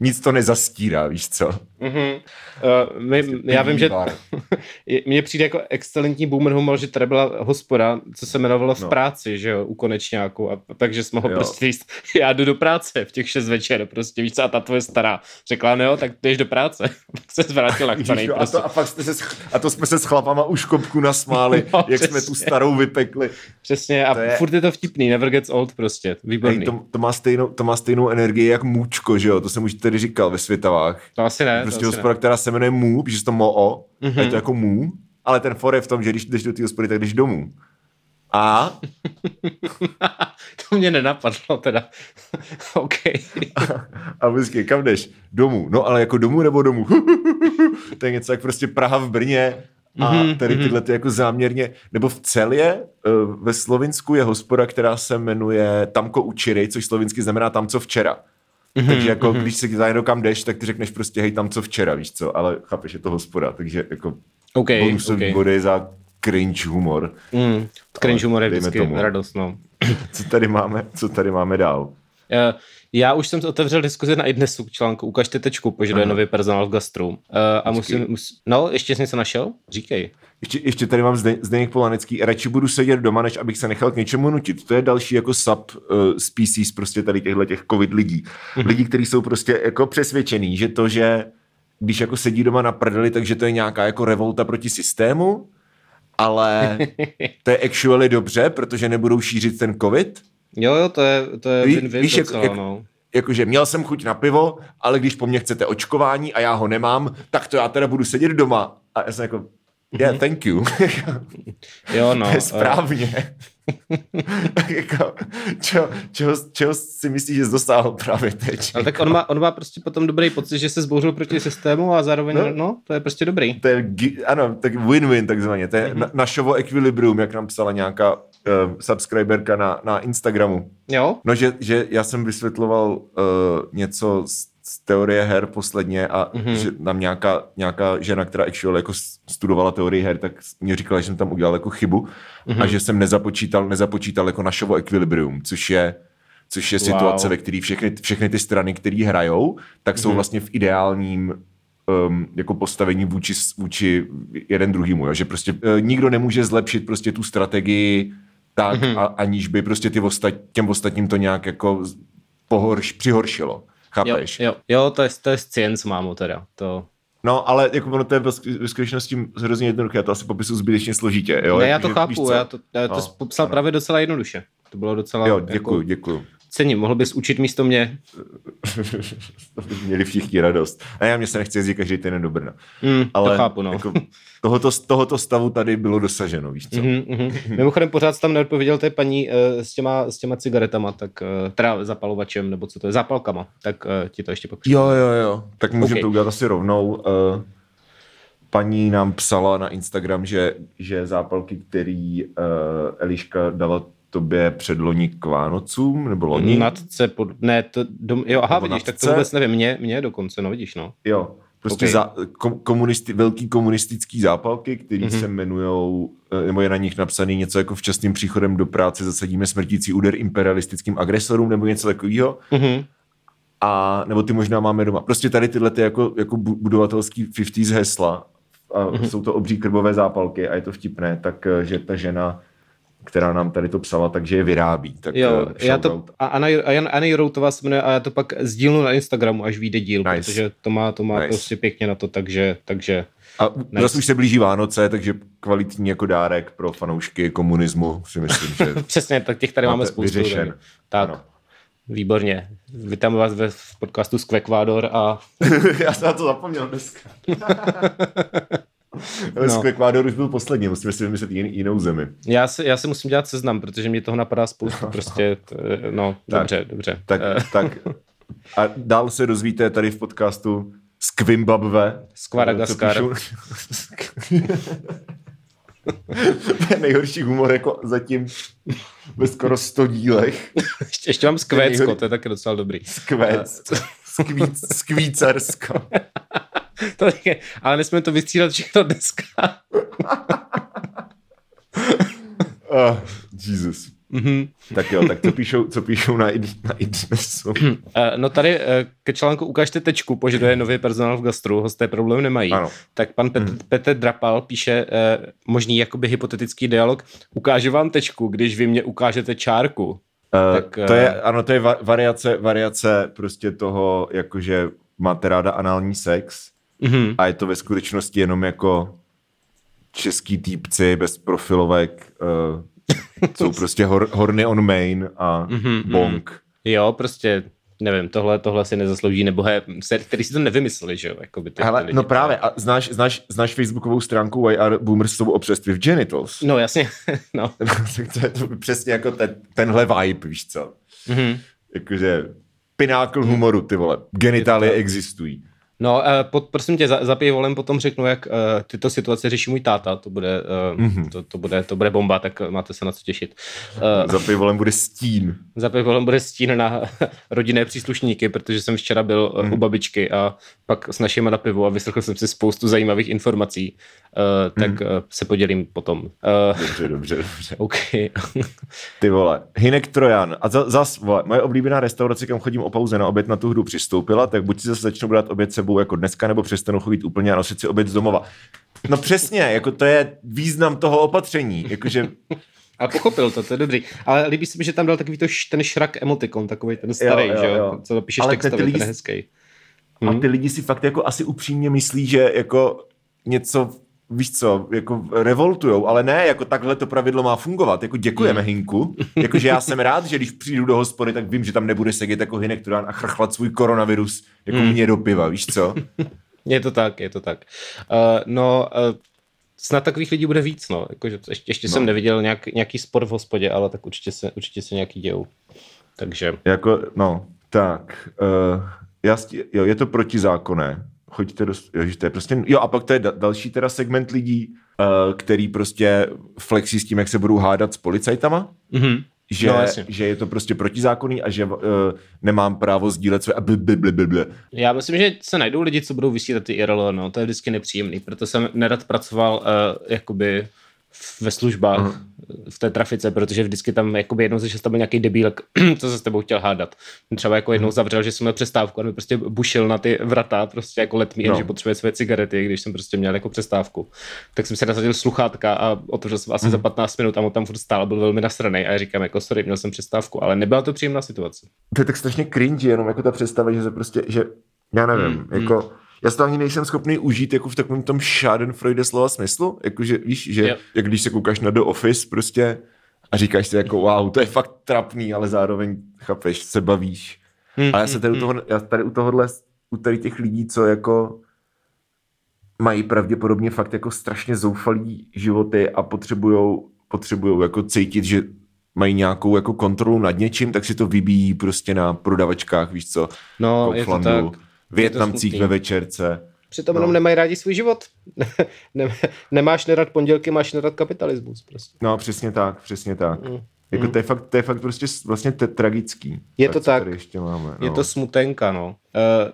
[SPEAKER 2] nic to nezastírá, víš co?
[SPEAKER 1] Uh, my, já vím, že (laughs) mně přijde jako excelentní boomer humor, že tady byla hospoda, co se jmenovalo v
[SPEAKER 2] No.
[SPEAKER 1] práci, že jo, u konečňáku, a takže jsme mohl
[SPEAKER 2] Jo.
[SPEAKER 1] prostě říct, (laughs) já jdu do práce v těch šest večer, prostě víš co, a ta tvoje stará řekla, no jo, tak jdeš do práce, (laughs) pak se zvrátil
[SPEAKER 2] Ježíš, a,
[SPEAKER 1] prostě.
[SPEAKER 2] to, a, fakt jste se, a to jsme se s chlapama už kopku nasmáli,
[SPEAKER 1] No,
[SPEAKER 2] jak jsme tu
[SPEAKER 1] přesně.
[SPEAKER 2] starou vypekli.
[SPEAKER 1] Přesně, a
[SPEAKER 2] to je-
[SPEAKER 1] furt je to vtipný, never gets old prostě, výborný.
[SPEAKER 2] Hej, to, to, má stejnou, to má stejnou energii jak Můčko, že jo? To jsem už tady říkal ve Světavách.
[SPEAKER 1] to asi ne,
[SPEAKER 2] Prostě
[SPEAKER 1] to asi
[SPEAKER 2] hospoda, která se jmenuje Mů, že to Mo, mm-hmm.
[SPEAKER 1] Mhm.
[SPEAKER 2] a je to jako Mů, ale ten for je v tom, že když jdeš do té hospody, tak jdeš domů. A
[SPEAKER 1] ne. (laughs) to mě nenapadlo teda. (laughs) OK. (laughs)
[SPEAKER 2] A vždycky, kam jdeš? Domů. No ale jako domů nebo domů? to je něco jak prostě Praha v Brně a
[SPEAKER 1] Mhm,
[SPEAKER 2] tady tyhle ty jako záměrně, nebo v Celě eh, ve Slovinsku je hospoda, která se jmenuje Tamko Učirej, což slovinsky znamená tam, co včera.
[SPEAKER 1] Mhm,
[SPEAKER 2] Takže jako, když se za kam jdeš, tak ty řekneš prostě, hej, tam, co včera, víš co, ale chápeš, je to hospoda, takže jako
[SPEAKER 1] OK,
[SPEAKER 2] bonusový
[SPEAKER 1] OK.
[SPEAKER 2] body za cringe humor.
[SPEAKER 1] Mm, cringe humor je vždycky
[SPEAKER 2] tomu.
[SPEAKER 1] radost, no.
[SPEAKER 2] Co tady máme, co tady máme dál?
[SPEAKER 1] Eh, Já už jsem otevřel diskuzi na iDnesu k článku Ukažte tečku, požaduje
[SPEAKER 2] Aha.
[SPEAKER 1] nový personál v gastru. Eh, A musím, musím, no, ještě jsi něco našel? Říkej.
[SPEAKER 2] Ještě, ještě tady mám Zde, Zdeněk Polanecký. Radši budu sedět doma, než abych se nechal k něčemu nutit. To je další jako sub uh, species prostě tady těchto těch covid lidí. Mm-hmm. Lidí, kteří jsou prostě jako přesvědčený, že to, že když jako sedí doma na prdeli, takže to je nějaká jako revolta proti systému, ale (laughs) to je actually dobře, protože nebudou šířit ten covid.
[SPEAKER 1] Jo, jo, to je, to je
[SPEAKER 2] Ví-
[SPEAKER 1] win-win
[SPEAKER 2] víš, jak-
[SPEAKER 1] docela,
[SPEAKER 2] jak-
[SPEAKER 1] no.
[SPEAKER 2] Jakože měl jsem chuť na pivo, ale když po mně chcete očkování a já ho nemám, tak to já teda budu sedět doma. A já jsem jako, yeah, thank you.
[SPEAKER 1] Jo, (laughs) no.
[SPEAKER 2] to je
[SPEAKER 1] eh,
[SPEAKER 2] správně. tak (laughs) jako, čo, čeho, čeho si myslíš, že jsi dosáhl právě teď?
[SPEAKER 1] Ale tak on má, on má prostě potom dobrý pocit, že se zbouřil proti systému a zároveň,
[SPEAKER 2] No.
[SPEAKER 1] no, to je prostě dobrý.
[SPEAKER 2] To je, ano, tak win-win takzvaně. To je
[SPEAKER 1] Mhm.
[SPEAKER 2] na, našovo equilibrium, jak nám psala nějaká uh, subscriberka na, na Instagramu.
[SPEAKER 1] Jo?
[SPEAKER 2] No, že, že já jsem vysvětloval uh, něco z, z teorie her posledně a
[SPEAKER 1] Mhm.
[SPEAKER 2] mm-hmm. že nám nějaká, nějaká žena, která actually jako studovala teorii her, tak mě říkala, že jsem tam udělal jako chybu
[SPEAKER 1] Mhm.
[SPEAKER 2] mm-hmm. a že jsem nezapočítal, nezapočítal jako naševo equilibrium, což je což je
[SPEAKER 1] Wow.
[SPEAKER 2] situace, ve které všechny, všechny ty strany, které hrajou, tak jsou
[SPEAKER 1] Mhm.
[SPEAKER 2] vlastně v ideálním um, jako postavení vůči, vůči jeden druhýmu, jo? že prostě uh, nikdo nemůže zlepšit prostě tu strategii tak,
[SPEAKER 1] Mhm.
[SPEAKER 2] a, aniž by prostě ty ostat, těm ostatním to nějak jako pohorš, přihoršilo.
[SPEAKER 1] Jo,
[SPEAKER 2] Chápeš?
[SPEAKER 1] jo, jo, to je, to je science, mámo, teda. To...
[SPEAKER 2] No, ale jako ono to je ve sk- ve skutečnosti hrozně jednoduché, já to asi popisu zbytečně složitě. Jo?
[SPEAKER 1] ne, já to chápu, já to, já to
[SPEAKER 2] No,
[SPEAKER 1] no, popsal
[SPEAKER 2] ano.
[SPEAKER 1] právě docela jednoduše. To bylo docela...
[SPEAKER 2] Jo, děkuju,
[SPEAKER 1] Jako,
[SPEAKER 2] děkuju.
[SPEAKER 1] Cením, mohl bys učit místo mě. (laughs)
[SPEAKER 2] Měli všichni radost. A já mě se nechci jezdit každý týden do Brna.
[SPEAKER 1] Mm,
[SPEAKER 2] Ale
[SPEAKER 1] to chápu, no.
[SPEAKER 2] jako, tohoto, tohoto stavu tady bylo dosaženo, víš co?
[SPEAKER 1] Mhm, mhm. Mimochodem pořád jsi tam neodpověděl té paní uh, s, těma, s těma cigaretama, tak uh, teda zapalovačem, nebo co to je, zápalkama, tak uh, ti to ještě pak
[SPEAKER 2] Jo, jo, jo. Tak můžeme
[SPEAKER 1] Ok.
[SPEAKER 2] to udělat asi rovnou. Uh, paní nám psala na Instagram, že, že zápalky, který uh, Eliška dala tobě předloni k Vánocům, nebo loni?
[SPEAKER 1] Natce, pod... ne, to, dom... jo, aha,
[SPEAKER 2] Nebo
[SPEAKER 1] vidíš, tak to vůbec nevím, mě, mě dokonce, no vidíš, no.
[SPEAKER 2] Jo, Prostě
[SPEAKER 1] Ok.
[SPEAKER 2] za, kom, komunisti, velký komunistický zápalky, které
[SPEAKER 1] Mhm.
[SPEAKER 2] mm-hmm. se jmenují, nebo je na nich napsaný něco jako včasným příchodem do práce zasadíme smrtící úder imperialistickým agresorům nebo něco takového.
[SPEAKER 1] Mhm.
[SPEAKER 2] A nebo ty možná máme doma. Prostě tady tyhle ty jako, jako bu- budovatelský 50s hesla a
[SPEAKER 1] Mhm.
[SPEAKER 2] mm-hmm. jsou to obří krbové zápalky a je to vtipné, tak eh, že ta žena, která nám tady to psala, takže je vyrábí. Tak
[SPEAKER 1] Jo,
[SPEAKER 2] eh,
[SPEAKER 1] já to, a Anna, Anna, Jouroutová se jmenuje a já to pak sdílnu na Instagramu, až vyjde díl,
[SPEAKER 2] Nice.
[SPEAKER 1] protože to má, to má
[SPEAKER 2] Nice.
[SPEAKER 1] prostě pěkně na to, takže, takže
[SPEAKER 2] A nice. zase už se blíží Vánoce, takže kvalitní jako dárek pro fanoušky komunismu si myslím, že (laughs)
[SPEAKER 1] přesně, tak těch tady máme spoustu.
[SPEAKER 2] vyřešen.
[SPEAKER 1] Tak,
[SPEAKER 2] Ano.
[SPEAKER 1] výborně. Vítám vás ve v podcastu z Ekvádor a (laughs)
[SPEAKER 2] Já jsem na to zapomněl dneska. (laughs) (laughs) Ale
[SPEAKER 1] No.
[SPEAKER 2] no. Ekvádor už byl poslední, musíme si vymyslet jin, jinou zemi.
[SPEAKER 1] já se, já se musím dělat seznam, protože mě toho napadá spoustu, prostě, t, no,
[SPEAKER 2] Tak.
[SPEAKER 1] dobře, dobře.
[SPEAKER 2] Tak,
[SPEAKER 1] Eh,
[SPEAKER 2] tak a dál se dozvíte tady v podcastu z Kvimbabve.
[SPEAKER 1] Z
[SPEAKER 2] to je nejhorší humor jako zatím ve skoro 100 dílech.
[SPEAKER 1] ještě, ještě mám skvécko, to je taky docela dobrý.
[SPEAKER 2] Skvěc. Skvíc, skvícersko. (laughs)
[SPEAKER 1] To je, ale nesmíme to vystřídat všechno dneska.
[SPEAKER 2] Oh, (laughs) Jesus.
[SPEAKER 1] Mhm.
[SPEAKER 2] Tak jo, tak co píšou, co píšou na, id- na idnesu?
[SPEAKER 1] Eh, No tady eh, ke článku ukážte tečku, požaduje nový personál v gastru, hosté problém nemají.
[SPEAKER 2] Ano.
[SPEAKER 1] Tak pan Pet,
[SPEAKER 2] Mhm.
[SPEAKER 1] Petr Drapal píše eh, možný jakoby hypotetický dialog. Ukážu vám tečku, když vy mě ukážete čárku.
[SPEAKER 2] Uh,
[SPEAKER 1] Tak,
[SPEAKER 2] to
[SPEAKER 1] eh,
[SPEAKER 2] je, ano, to je va- variace, variace prostě toho, jakože máte ráda anální sex
[SPEAKER 1] Mhm.
[SPEAKER 2] a je to ve skutečnosti jenom jako český týpci bez profilovek, uh, jsou (laughs) prostě hor, horny on main a
[SPEAKER 1] Mhm,
[SPEAKER 2] bong.
[SPEAKER 1] Jo, prostě nevím, tohle, tohle si nezaslouží nebohé, ser, který si to nevymysleli, že jo? Jakoby ty,
[SPEAKER 2] Hele,
[SPEAKER 1] ty lidi.
[SPEAKER 2] no právě, a znáš, znáš, znáš facebookovou stránku Why are boomers so obsessed with genitals?
[SPEAKER 1] No jasně, (laughs) no. (laughs)
[SPEAKER 2] to je to přesně jako ten, tenhle vibe, víš co?
[SPEAKER 1] Mhm.
[SPEAKER 2] Jakože pinákl humoru, ty vole. Genitálie existují.
[SPEAKER 1] No, uh, pod, prosím tě, za, za pivolem potom řeknu, jak uh, tyto situace řeší můj táta, to bude, uh,
[SPEAKER 2] Mhm.
[SPEAKER 1] mm-hmm. to, to, bude, to bude bomba, tak máte se na co těšit. Uh,
[SPEAKER 2] Za pivolem bude stín.
[SPEAKER 1] za pivolem bude stín na (laughs) rodinné příslušníky, protože jsem včera byl
[SPEAKER 2] Mhm.
[SPEAKER 1] uh, u babičky a pak s našimi na pivu a vyslechl jsem si spoustu zajímavých informací, uh, tak
[SPEAKER 2] Mhm.
[SPEAKER 1] uh, se podělím potom. Uh,
[SPEAKER 2] Dobře, dobře, dobře. (laughs)
[SPEAKER 1] OK. (laughs)
[SPEAKER 2] Ty vole, Hinek Trojan. A za, zas, vole, moje oblíbená restaurace, kam chodím o pauze na oběd na tu hru přistoupila, tak buď si zase začnu brát oběd sebou jako dneska, nebo přestanu chodit úplně a nosit si oběd z domova. No přesně, jako to je význam toho opatření. Jakože, (laughs)
[SPEAKER 1] A pochopil to, to je dobrý. Ale líbí se mi, že tam dal takový to ten šrak emotikon, takový ten starý,
[SPEAKER 2] Jo, jo,
[SPEAKER 1] že jo? Co napíšeš
[SPEAKER 2] Ale
[SPEAKER 1] textově,
[SPEAKER 2] lidi-
[SPEAKER 1] ten je hezký.
[SPEAKER 2] a ty lidi si fakt jako asi upřímně myslí, že jako něco víš co, jako revoltujou, ale ne, jako takhle to pravidlo má fungovat. Jako děkujeme
[SPEAKER 1] Hmm.
[SPEAKER 2] Hinku. Jakože já jsem rád, že když přijdu do hospody, tak vím, že tam nebude sedět jako Hinek Turán a chrchlat svůj koronavirus jako
[SPEAKER 1] Hmm.
[SPEAKER 2] mě do piva, víš co? (laughs)
[SPEAKER 1] Je to tak, je to tak. Uh, no, uh, snad takových lidí bude víc, no. Jakože ještě, ještě no. jsem neviděl nějak, nějaký spor v hospodě, ale tak určitě se, určitě se nějaký dějou. Takže,
[SPEAKER 2] Jako, no, tak, uh, já, jo, je to protizákonné. Choďte do, jo, že to je prostě, jo, a pak to je da, další teda segment lidí, uh, který prostě flexí s tím, jak se budou hádat s policajtama,
[SPEAKER 1] mm-hmm.
[SPEAKER 2] že,
[SPEAKER 1] No, jasně.
[SPEAKER 2] že je to prostě protizákonný a že uh, nemám právo sdílet své a blablabla.
[SPEAKER 1] Já myslím, že se najdou lidi, co budou vysílat ty IRL, no, to je vždycky nepříjemný, proto jsem nerad pracoval uh, jakoby ve službách uh-huh. v té trafice, protože vždycky tam jakoby jednou ze šest byl nějaký debílek, (clears throat) co se s tebou chtěl hádat. Třeba jako jednou zavřel, že jsem měl přestávku a mi prostě bušil na ty vrata, prostě jako letmí, no. Že potřebuje své cigarety, když jsem prostě měl jako přestávku. Tak jsem si nasadil sluchátka a otevřel jsem asi za 15 minut a on tam furt stál a byl velmi nasranej a já říkám jako sorry, měl jsem přestávku, ale nebyla to příjemná situace.
[SPEAKER 2] To je tak strašně cringe, jenom jako ta představa, že se prostě, že já nevím,
[SPEAKER 1] Hmm,
[SPEAKER 2] mm, jako, já si to ani nejsem schopný užít jako v takovém tom schadenfreude slova smyslu, jakože víš, že
[SPEAKER 1] Jo.
[SPEAKER 2] jak když se koukáš na The Office prostě a říkáš si jako wow, to je fakt trapný, ale zároveň chápeš, se bavíš.
[SPEAKER 1] Hmm,
[SPEAKER 2] A já se tady u, toho, já tady u tohohle, u tady těch lidí, co jako mají pravděpodobně fakt jako strašně zoufalý životy a potřebujou, potřebujou jako cítit, že mají nějakou jako kontrolu nad něčím, tak si to vybíjí prostě na prodavačkách, víš co,
[SPEAKER 1] No, je to tak.
[SPEAKER 2] Větnamcích ve večerce.
[SPEAKER 1] Přitom
[SPEAKER 2] No.
[SPEAKER 1] jenom nemají rádi svůj život. (laughs) ne, nemáš nerad pondělky, máš nerad kapitalismus prostě.
[SPEAKER 2] No, přesně tak, přesně tak.
[SPEAKER 1] Mm.
[SPEAKER 2] Jako to je fakt, to je fakt prostě vlastně te- tragický.
[SPEAKER 1] Je to tak.
[SPEAKER 2] Ještě máme, no.
[SPEAKER 1] Je to smutenka, no. Uh,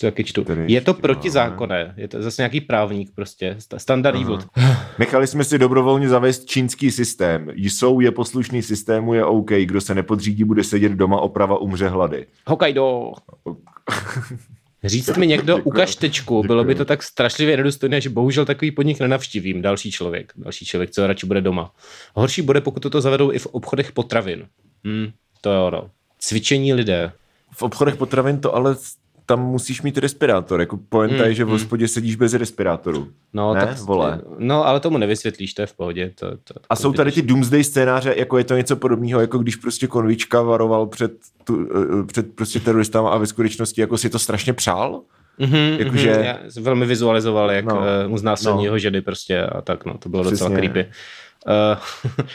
[SPEAKER 1] to taky čtu. Je to protizákonné, je to zase nějaký právník prostě, sta- standard evil. (laughs)
[SPEAKER 2] Nechali jsme si dobrovolně zavést čínský systém. Jsou, je poslušný systému, je OK. Kdo se nepodřídí, bude sedět doma, oprava umře hlady.
[SPEAKER 1] Hokkaido. Říct mi někdo,
[SPEAKER 2] Děkuju.
[SPEAKER 1] ukaž tečku, bylo by to tak strašlivě nedostojné, že bohužel takový podnik nenavštívím další člověk, další člověk, co radši bude doma. Horší bude, pokud toto zavedou i v obchodech potravin. Hmm, to jo, no. Cvičení lidé.
[SPEAKER 2] V obchodech potravin to ale tam musíš mít respirátor. Jako poenta
[SPEAKER 1] Hmm,
[SPEAKER 2] je, že v
[SPEAKER 1] hmm.
[SPEAKER 2] hospodě sedíš bez respirátoru.
[SPEAKER 1] No,
[SPEAKER 2] Ne,
[SPEAKER 1] tak,
[SPEAKER 2] vole.
[SPEAKER 1] No, ale tomu nevysvětlíš, to je v pohodě. To, to,
[SPEAKER 2] A jsou tady ty doomsday scénáře, jako je to něco podobného, jako když prostě konvička varoval před, tu, eh, před prostě teroristama a ve skutečnosti jako si to strašně přál?
[SPEAKER 1] Mm-hmm,
[SPEAKER 2] Jakože-
[SPEAKER 1] mm-hmm, velmi vizualizoval, jak
[SPEAKER 2] No.
[SPEAKER 1] no, mu znásilní
[SPEAKER 2] No.
[SPEAKER 1] jeho ženy prostě a tak, no, to bylo
[SPEAKER 2] Přesně.
[SPEAKER 1] docela creepy. (laughs) Uh,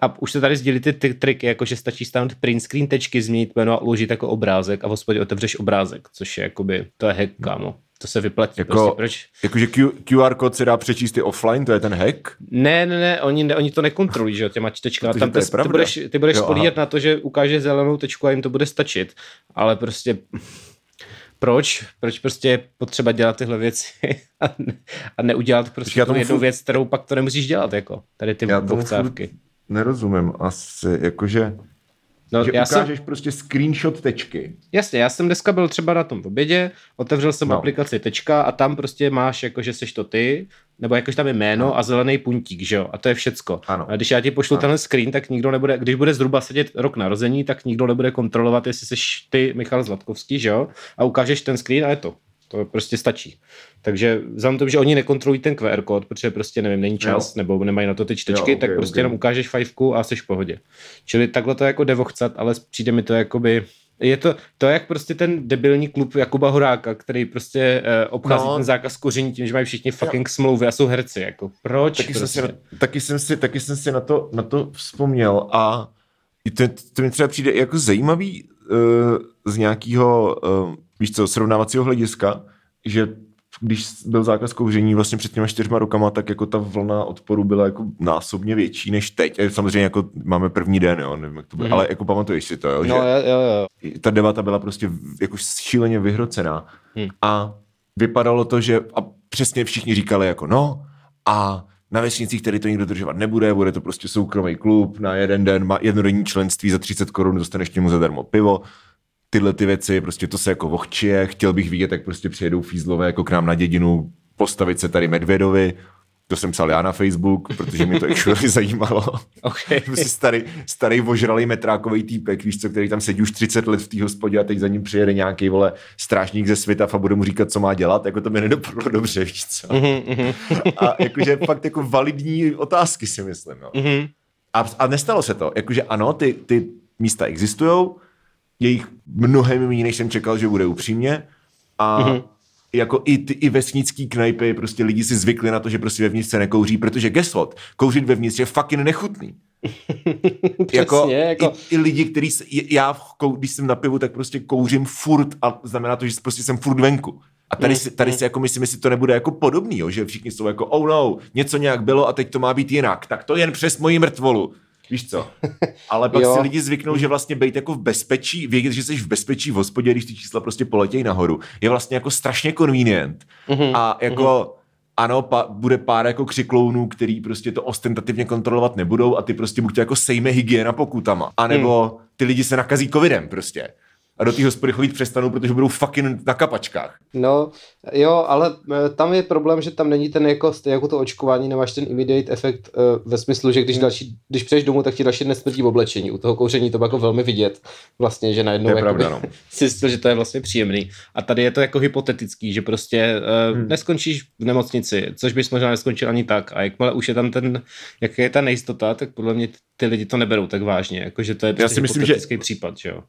[SPEAKER 1] a už se tady sdělí ty, ty triky, jako že stačí stáhnout print screen tečky, změnit jméno a uložit jako obrázek a v hospodě otevřeš obrázek, což je jakoby, to je hack, kámo. To se vyplatí.
[SPEAKER 2] Jako-
[SPEAKER 1] prostě, proč?
[SPEAKER 2] Jakože Q, QR kód se dá přečíst i offline, to je ten hack?
[SPEAKER 1] Ne, ne, ne, oni, ne, oni to nekontrolují, že jo, těma čtečkama. Tam
[SPEAKER 2] to je
[SPEAKER 1] ty, budeš, ty budeš
[SPEAKER 2] Jo,
[SPEAKER 1] spolíhat na to, že ukáže zelenou tečku a jim to bude stačit. Ale prostě proč? Proč prostě je potřeba dělat tyhle věci (laughs) a, ne, a neudělat prostě tu jednu
[SPEAKER 2] furt-
[SPEAKER 1] věc, kterou pak to nemusíš dělat, jako tady ty
[SPEAKER 2] Já tomu
[SPEAKER 1] bochcávky.
[SPEAKER 2] Nerozumím asi, jakože...
[SPEAKER 1] No,
[SPEAKER 2] že
[SPEAKER 1] já jsem,
[SPEAKER 2] ukážeš prostě screenshot tečky.
[SPEAKER 1] jasně, já jsem dneska byl třeba na tom obědě, otevřel jsem
[SPEAKER 2] No.
[SPEAKER 1] no. aplikaci tečka a tam prostě máš jako, že seš to ty, nebo jakože tam je jméno
[SPEAKER 2] No.
[SPEAKER 1] a zelený puntík, že jo, a to je všecko.
[SPEAKER 2] Ano.
[SPEAKER 1] A když já ti pošlu
[SPEAKER 2] Ano.
[SPEAKER 1] tenhle screen, tak nikdo nebude, když bude zhruba sedět rok narození, tak nikdo nebude kontrolovat, jestli seš ty Michal Zlatkovský, že jo, a ukážeš ten screen a je to. To prostě stačí. Takže vzhledem tomu, že oni nekontrolují ten QR kód, protože prostě nevím, není čas,
[SPEAKER 2] Jo.
[SPEAKER 1] nebo nemají na to ty čtečky,
[SPEAKER 2] Jo,
[SPEAKER 1] tak
[SPEAKER 2] ok,
[SPEAKER 1] prostě
[SPEAKER 2] ok.
[SPEAKER 1] jenom ukážeš fajfku a jsi v pohodě. Čili takhle to jako jde vochcat, ale přijde mi to jakoby je to, to jak prostě ten debilní klub Jakuba Horáka, který prostě eh, obchází
[SPEAKER 2] No.
[SPEAKER 1] no. ten zákaz kouření tím, že mají všichni fucking smlouvy a jsou herci. Jako, proč?
[SPEAKER 2] Taky,
[SPEAKER 1] prostě?
[SPEAKER 2] jsem si, na- taky, jsem si, taky jsem si na to, na to vzpomněl a to, to mi třeba přijde jako zajímavý uh, z nějakého, uh, víš co, srovnávacího hlediska, že když byl zákaz kouření vlastně před těma čtyřma rokama, tak jako ta vlna odporu byla jako násobně větší než teď. A samozřejmě jako máme první den, jo, nevím, jak to bude,
[SPEAKER 1] Mhm.
[SPEAKER 2] ale jako pamatuješ si to, jo,
[SPEAKER 1] No,
[SPEAKER 2] že
[SPEAKER 1] jo, jo, jo.
[SPEAKER 2] ta debata byla prostě jako šíleně vyhrocená.
[SPEAKER 1] Hmm.
[SPEAKER 2] A vypadalo to, že a přesně všichni říkali jako no a na vesnicích tady to nikdo držovat nebude, bude to prostě soukromý klub na jeden den, má jednodenní členství za 30 korun, dostaneš k němu zadarmo pivo, tyhle ty věci, prostě to se jako vohčije, chtěl bych vidět, jak prostě přijedou fízlové jako k nám na dědinu, postavit se tady Medvedovi, to jsem psal já na Facebook, protože mě to actually (laughs) zajímalo.
[SPEAKER 1] Okay. (laughs)
[SPEAKER 2] Prostě starý, starý ožralý metrákový týpek, víš co, který tam sedí už 30 let v té hospodě a teď za ním přijede nějaký vole strážník ze světa a bude mu říkat, co má dělat, jako to mi nedopadlo dobře, víš co.
[SPEAKER 1] Mhm, mhm,
[SPEAKER 2] A jakože fakt jako validní otázky si myslím, no.
[SPEAKER 1] mhm.
[SPEAKER 2] A, a nestalo se to. Jakože ano, ty, ty místa existují, je jich mnohem méně, než jsem čekal, že bude upřímně. A mm-hmm. jako i, ty, i vesnický knajpy, prostě lidi si zvykli na to, že prostě vevnitř se nekouří, protože guess what? Kouřit vevnitř je fucking nechutný. jako, (laughs)
[SPEAKER 1] Přesně, jako-
[SPEAKER 2] i, i, lidi, i- já, když jsem na pivu, tak prostě kouřím furt a znamená to, že prostě jsem furt venku. A tady, si, tady si jako myslím, jestli to nebude jako podobný, jo? že všichni jsou jako, oh no, něco nějak bylo a teď to má být jinak, tak to jen přes moji mrtvolu. Víš co? Ale pak (laughs)
[SPEAKER 1] Jo.
[SPEAKER 2] si lidi zvyknou, že vlastně být jako v bezpečí, vědět, že jsi v bezpečí v hospodě, když ty čísla prostě poletějí nahoru, je vlastně jako strašně convenient.
[SPEAKER 1] Mhm,
[SPEAKER 2] A jako ano, pa, bude pár jako křiklounů, který prostě to ostentativně kontrolovat nebudou a ty prostě buď to jako sejme hygiena pokutama, anebo ty lidi se nakazí covidem prostě. A do té hospody chodit přestanou, protože budou fucking na kapačkách.
[SPEAKER 1] No, jo, ale eh, tam je problém, že tam není ten jako, jako to očkování, nemáš ten immediate efekt eh, ve smyslu, že když, další, když přejdeš domů, tak ti další dnes smrdí v oblečení. U toho kouření to bylo jako velmi vidět, vlastně, že najednou
[SPEAKER 2] To je pravda, no. (laughs)
[SPEAKER 1] zjistil, že to je vlastně příjemný. A tady je to jako hypotetický, že prostě uh, hmm. neskončíš v nemocnici, což bys možná neskončil ani tak. A jakmile už je tam ten, jak je ta nejistota, tak podle mě ty lidi to neberou tak vážně, jako že to je prostě
[SPEAKER 2] si myslím, že-
[SPEAKER 1] případ, že jo.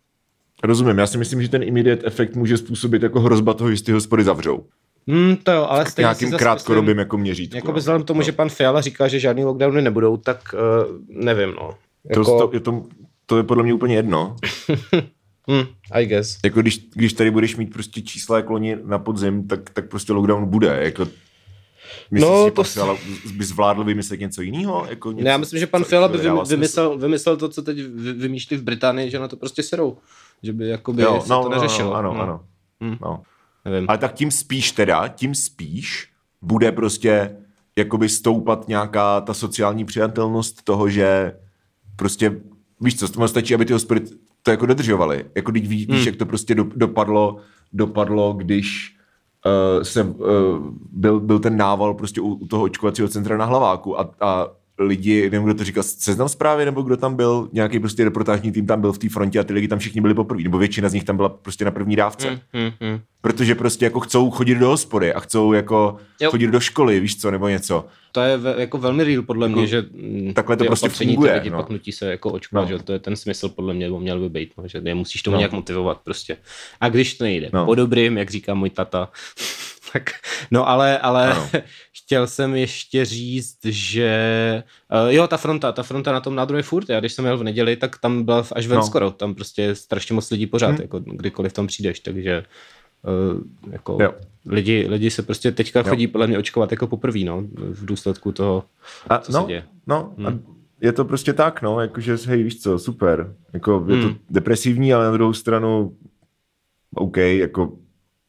[SPEAKER 2] Rozumím, já si myslím, že ten immediate efekt může způsobit jako hrozba toho, že ty hospody zavřou.
[SPEAKER 1] Hmm, to jo, ale stejně si
[SPEAKER 2] Nějakým krátkodobým
[SPEAKER 1] myslím-
[SPEAKER 2] jako měřítku.
[SPEAKER 1] Jako
[SPEAKER 2] no.
[SPEAKER 1] vzhledem k tomu,
[SPEAKER 2] No.
[SPEAKER 1] že pan Fiala říká, že žádný lockdowny nebudou, tak uh, nevím, no.
[SPEAKER 2] To,
[SPEAKER 1] Jako,
[SPEAKER 2] to, je to, to je podle mě úplně jedno. (laughs)
[SPEAKER 1] hm, I guess.
[SPEAKER 2] Jako když, když tady budeš mít prostě čísla jako loni na podzim, tak, tak prostě lockdown bude. Jako, myslíš,
[SPEAKER 1] No,
[SPEAKER 2] že
[SPEAKER 1] to
[SPEAKER 2] pan
[SPEAKER 1] s-
[SPEAKER 2] Fiala by zvládl vymyslet něco jiného? Jako něco,
[SPEAKER 1] Ne, já myslím, že pan Fiala by vymyslel, vymyslel to, co teď vy- vymýšlí v Británii, že na to prostě serou. Že by jakoby
[SPEAKER 2] Jo,
[SPEAKER 1] se
[SPEAKER 2] no,
[SPEAKER 1] to
[SPEAKER 2] no,
[SPEAKER 1] neřešilo.
[SPEAKER 2] no, ano,
[SPEAKER 1] no.
[SPEAKER 2] ano.
[SPEAKER 1] Hm.
[SPEAKER 2] No.
[SPEAKER 1] nevím.
[SPEAKER 2] Ale tak tím spíš teda, tím spíš bude prostě jakoby stoupat nějaká ta sociální přijatelnost toho, že prostě, víš co, tomu stačí, aby ty hospody to jako dodržovali. Jako když ví, víš,
[SPEAKER 1] Hmm.
[SPEAKER 2] jak to prostě do, dopadlo, dopadlo, když uh, se, uh, byl, byl ten nával prostě u, u toho očkovacího centra na Hlaváku a, a lidi, nevím, kdo to říkal, seznam zprávy, nebo kdo tam byl, nějaký prostě reportážní tým tam byl v té frontě a ty lidi tam všichni byli poprvé, nebo většina z nich tam byla prostě na první dávce.
[SPEAKER 1] Hmm, hmm, hmm.
[SPEAKER 2] Protože prostě jako chcou chodit do hospody a chcou jako
[SPEAKER 1] Jo.
[SPEAKER 2] chodit do školy, víš co, nebo něco.
[SPEAKER 1] To je ve, jako velmi real podle mě, že mm,
[SPEAKER 2] takhle to prostě funguje,
[SPEAKER 1] Ty lidi
[SPEAKER 2] no.
[SPEAKER 1] pak nutí se jako očkovat,
[SPEAKER 2] No.
[SPEAKER 1] že to je ten smysl podle mě, nebo měl by být, no, že je musíš tomu
[SPEAKER 2] No.
[SPEAKER 1] nějak motivovat prostě. A když to nejde,
[SPEAKER 2] No.
[SPEAKER 1] po dobrým, jak říká můj tata, tak, no ale, ale
[SPEAKER 2] Ano. (laughs)
[SPEAKER 1] chtěl jsem ještě říct, že uh, jo, ta fronta, ta fronta na tom nádroje furt, já když jsem jel v neděli, tak tam byla až ven
[SPEAKER 2] No.
[SPEAKER 1] skoro, tam prostě strašně moc lidí pořád,
[SPEAKER 2] Hm.
[SPEAKER 1] jako kdykoliv tam přijdeš, takže uh, jako
[SPEAKER 2] Jo.
[SPEAKER 1] lidi, lidi se prostě teďka
[SPEAKER 2] Jo.
[SPEAKER 1] chodí podle mě očkovat jako poprvé, no, v důsledku toho,
[SPEAKER 2] A,
[SPEAKER 1] co
[SPEAKER 2] no,
[SPEAKER 1] se děje.
[SPEAKER 2] no, a je to prostě tak, no, jakože, hej, víš co, super. Jako, je to
[SPEAKER 1] Hmm.
[SPEAKER 2] depresivní, ale na druhou stranu, OK, jako,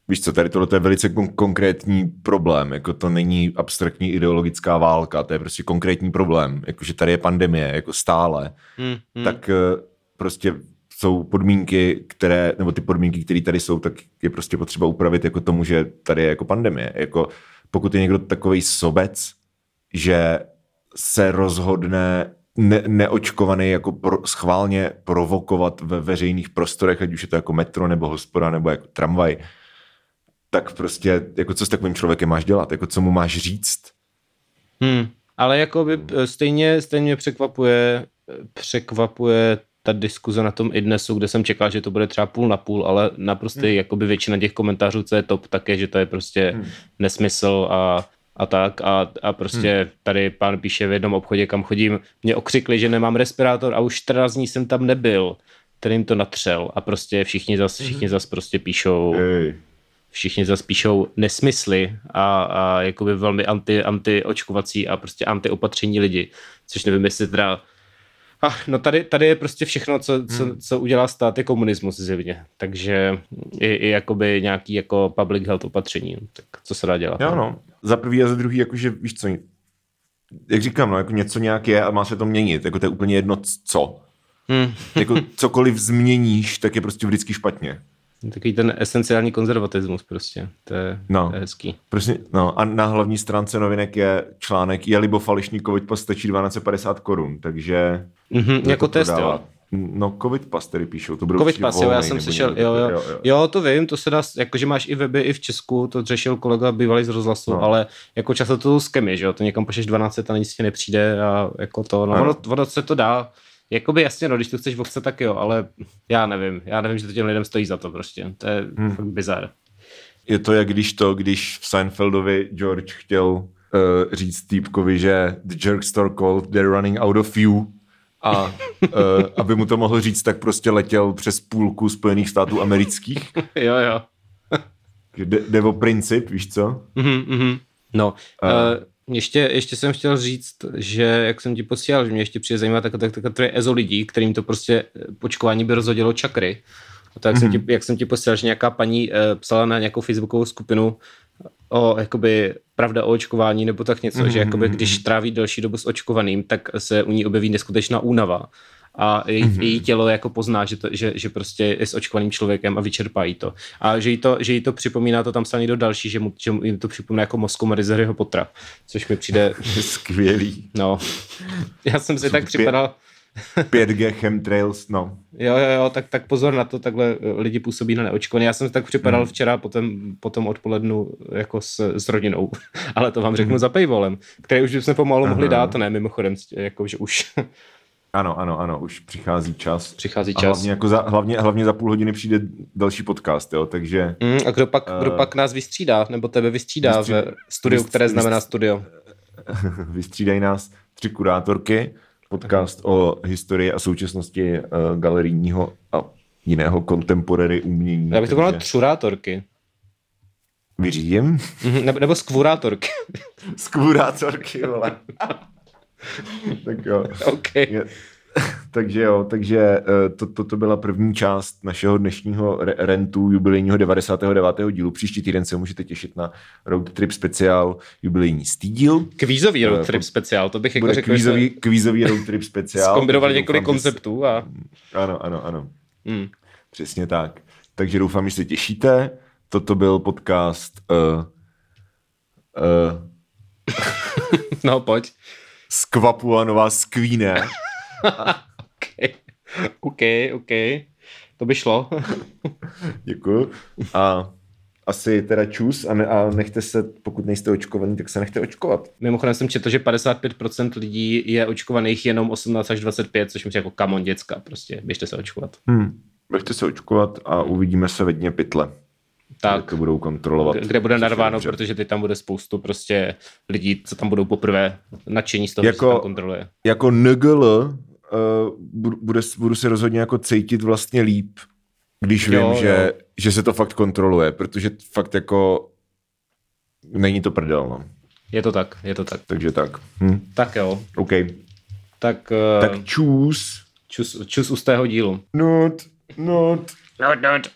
[SPEAKER 2] víš co, tady tohle je velice kon- konkrétní problém, jako to není abstraktní ideologická válka, to je prostě konkrétní problém, jakože tady je pandemie, jako stále,
[SPEAKER 1] Hmm, hmm.
[SPEAKER 2] tak eh, prostě jsou podmínky, které, nebo ty podmínky, které tady jsou, tak je prostě potřeba upravit jako tomu, že tady je jako pandemie. Jako pokud je někdo takový sobec, že se rozhodne ne, neočkovaný jako pro, schválně provokovat ve veřejných prostorech, ať už je to jako metro, nebo hospoda, nebo jako tramvaj, tak prostě, jako co s takovým člověkem máš dělat, jako co mu máš říct.
[SPEAKER 1] Hmm. Ale jako by eh, stejně, stejně mě překvapuje, překvapuje ta diskuze na tom i dnesu, kde jsem čekal, že to bude třeba půl na půl, ale naprosto hmm. jakoby většina těch komentářů, co je top, tak je, že to je prostě hmm. nesmysl a, a tak a, a prostě hmm. tady pán píše v jednom obchodě, kam chodím, mě okřikli, že nemám respirátor a už 14 dní jsem tam nebyl, kterým to natřel a prostě všichni zas, všichni zas prostě píšou
[SPEAKER 2] Ej.
[SPEAKER 1] Všichni zase píšou nesmysly a, a jakoby velmi anti, antiočkovací a prostě antiopatření lidi, což nevím, jestli teda Ah, no tady, tady je prostě všechno, co, co,
[SPEAKER 2] Hmm.
[SPEAKER 1] co udělá stát, je komunismus zjevně. Takže i, i jakoby nějaký jako public health opatření. Tak co se dá dělat?
[SPEAKER 2] Jo, no. Za prvý a za druhý, jakože víš co, jak říkám, no, jako něco nějak je a má se to měnit, jako to je úplně jedno co.
[SPEAKER 1] Hmm.
[SPEAKER 2] Jako cokoliv změníš, tak je prostě vždycky špatně.
[SPEAKER 1] Takový ten esenciální konzervatismus prostě. To je,
[SPEAKER 2] No.
[SPEAKER 1] to je hezký.
[SPEAKER 2] Prostě, no a na hlavní stránce novinek je článek Je libo falešný covid pas stačí 1250 korun, takže...
[SPEAKER 1] Mhm,
[SPEAKER 2] kdo
[SPEAKER 1] jako
[SPEAKER 2] to
[SPEAKER 1] test, jo.
[SPEAKER 2] No, covid pas tady píšou, to budou
[SPEAKER 1] Covid pas, jo, já jsem slyšel,
[SPEAKER 2] někdo
[SPEAKER 1] jo,
[SPEAKER 2] takový,
[SPEAKER 1] jo, jo, to vím, to se dá, jakože máš i weby i v Česku, to řešil kolega bývalý z rozhlasu,
[SPEAKER 2] No.
[SPEAKER 1] ale jako často to skemy, že jo, to někam pošleš 12 a nic ti nepřijde a jako to, no ono, ono se to dá, jakoby jasně, no, když to chceš vochce, tak jo, ale já nevím, já nevím, že to těm lidem stojí za to prostě, to je hmm. fakt bizar.
[SPEAKER 2] Je to jak když to, když v Seinfeldovi George chtěl uh, říct týpkovi, že the jerk store called, they're running out of you. A uh, (laughs) aby mu to mohl říct, tak prostě letěl přes půlku Spojených států amerických. (laughs)
[SPEAKER 1] jo, jo. (laughs)
[SPEAKER 2] Jde, jde o princip, víš co?
[SPEAKER 1] Mhm, mhm. No, uh, ještě, ještě jsem chtěl říct, že jak jsem ti posílal, že mě ještě přijde zajímat tak, tak, tak, tak ezo lidí, kterým to prostě eh, počkování by rozhodilo čakry. A to, jak, jsem ti, jak jsem ti posílal, že nějaká paní uh, psala na nějakou facebookovou skupinu o jakoby pravda o očkování nebo tak něco, že jakoby když tráví delší dobu s očkovaným, tak se u ní objeví neskutečná únava a její, mm-hmm. její tělo jako pozná, že, to, že, že prostě je s očkovaným člověkem a vyčerpají to. A že jí to, že jí to připomíná, to tam psal někdo další, že mu, že mu jí to připomíná jako Moskomery z Harryho Pottera, což mi přijde, (laughs)
[SPEAKER 2] Skvělý.
[SPEAKER 1] no, já jsem si
[SPEAKER 2] Jsou
[SPEAKER 1] tak připadal,
[SPEAKER 2] 5G chemtrails, no.
[SPEAKER 1] jo, jo, jo, tak, tak pozor na to, takhle eh, lidi působí na neočkovaný. Já jsem si tak připadal
[SPEAKER 2] Hmm.
[SPEAKER 1] včera po tom, po tom odpolednu jako s, s rodinou, (laughs) ale to vám řeknu za paywallem, který už bychom pomalu mohli dát, ne, mimochodem, jako že už
[SPEAKER 2] Ano, ano, ano, už přichází čas.
[SPEAKER 1] přichází
[SPEAKER 2] A
[SPEAKER 1] čas.
[SPEAKER 2] hlavně, jako za, hlavně, hlavně za půl hodiny přijde další podcast, jo, takže
[SPEAKER 1] Mm, a kdo pak, kdo
[SPEAKER 2] Eh,
[SPEAKER 1] pak nás vystřídá, nebo tebe vystřídá
[SPEAKER 2] vystří-
[SPEAKER 1] ve studiu,
[SPEAKER 2] vystří-
[SPEAKER 1] které znamená
[SPEAKER 2] vystří-
[SPEAKER 1] studio? (laughs)
[SPEAKER 2] vystřídají nás tři kurátorky, podcast o historii a současnosti uh, galerijního a jiného contemporary umění.
[SPEAKER 1] Já bych to volal třurátorky.
[SPEAKER 2] Vyřídím?
[SPEAKER 1] Mhm, Nebo, nebo skvurátorky. (laughs)
[SPEAKER 2] Skvurátorky, vole. (laughs) (laughs) tak jo.
[SPEAKER 1] OK.
[SPEAKER 2] Je, takže jo, takže eh, to, to, to byla první část našeho dnešního re- rentu jubilejního 99. dílu. Příští týden se můžete těšit na Road Trip speciál jubilejní stýdíl.
[SPEAKER 1] Kvízový road
[SPEAKER 2] Eh,
[SPEAKER 1] trip speciál, to bych jako řekl,
[SPEAKER 2] kvízový,
[SPEAKER 1] že
[SPEAKER 2] kvízový Road Trip speciál. (laughs)
[SPEAKER 1] zkombinovali několik
[SPEAKER 2] doufám,
[SPEAKER 1] konceptů a
[SPEAKER 2] Ano, ano, ano.
[SPEAKER 1] hmm.
[SPEAKER 2] Přesně tak. Takže doufám, že se těšíte. Toto byl podcast uh, uh, (laughs)
[SPEAKER 1] no pojď.
[SPEAKER 2] Skvapua Nová Skvíne. (laughs)
[SPEAKER 1] OK, OK, OK. To by šlo. (laughs)
[SPEAKER 2] Děkuju. A asi teda čus a, ne, a nechte se, pokud nejste očkovaní, tak se nechte očkovat.
[SPEAKER 1] Mimochodem jsem četl, že 55% lidí je očkovaných jenom 18 až 25, což myslím jako kamon děcka, prostě běžte se očkovat.
[SPEAKER 2] Hmm. Běžte se očkovat a uvidíme se ve dně pytle. Tak.
[SPEAKER 1] Tak,
[SPEAKER 2] to budou kontrolovat.
[SPEAKER 1] kde bude narváno,
[SPEAKER 2] dobře.
[SPEAKER 1] protože teď tam bude spoustu prostě lidí, co tam budou poprvé nadšení z toho,
[SPEAKER 2] jako...
[SPEAKER 1] Že se tam kontroluje.
[SPEAKER 2] Jako NGL uh, budu, bude, budu se rozhodně jako cítit vlastně líp, když
[SPEAKER 1] Jo,
[SPEAKER 2] vím,
[SPEAKER 1] jo.
[SPEAKER 2] že, že se to fakt kontroluje, protože fakt jako není to prdel, no.
[SPEAKER 1] Je to tak, je to tak.
[SPEAKER 2] Takže tak. Hm.
[SPEAKER 1] Tak jo,
[SPEAKER 2] OK.
[SPEAKER 1] tak,
[SPEAKER 2] Tak
[SPEAKER 1] tak
[SPEAKER 2] čus.
[SPEAKER 1] čus, čus u z tého dílu.
[SPEAKER 2] Not, not.
[SPEAKER 1] Not, not.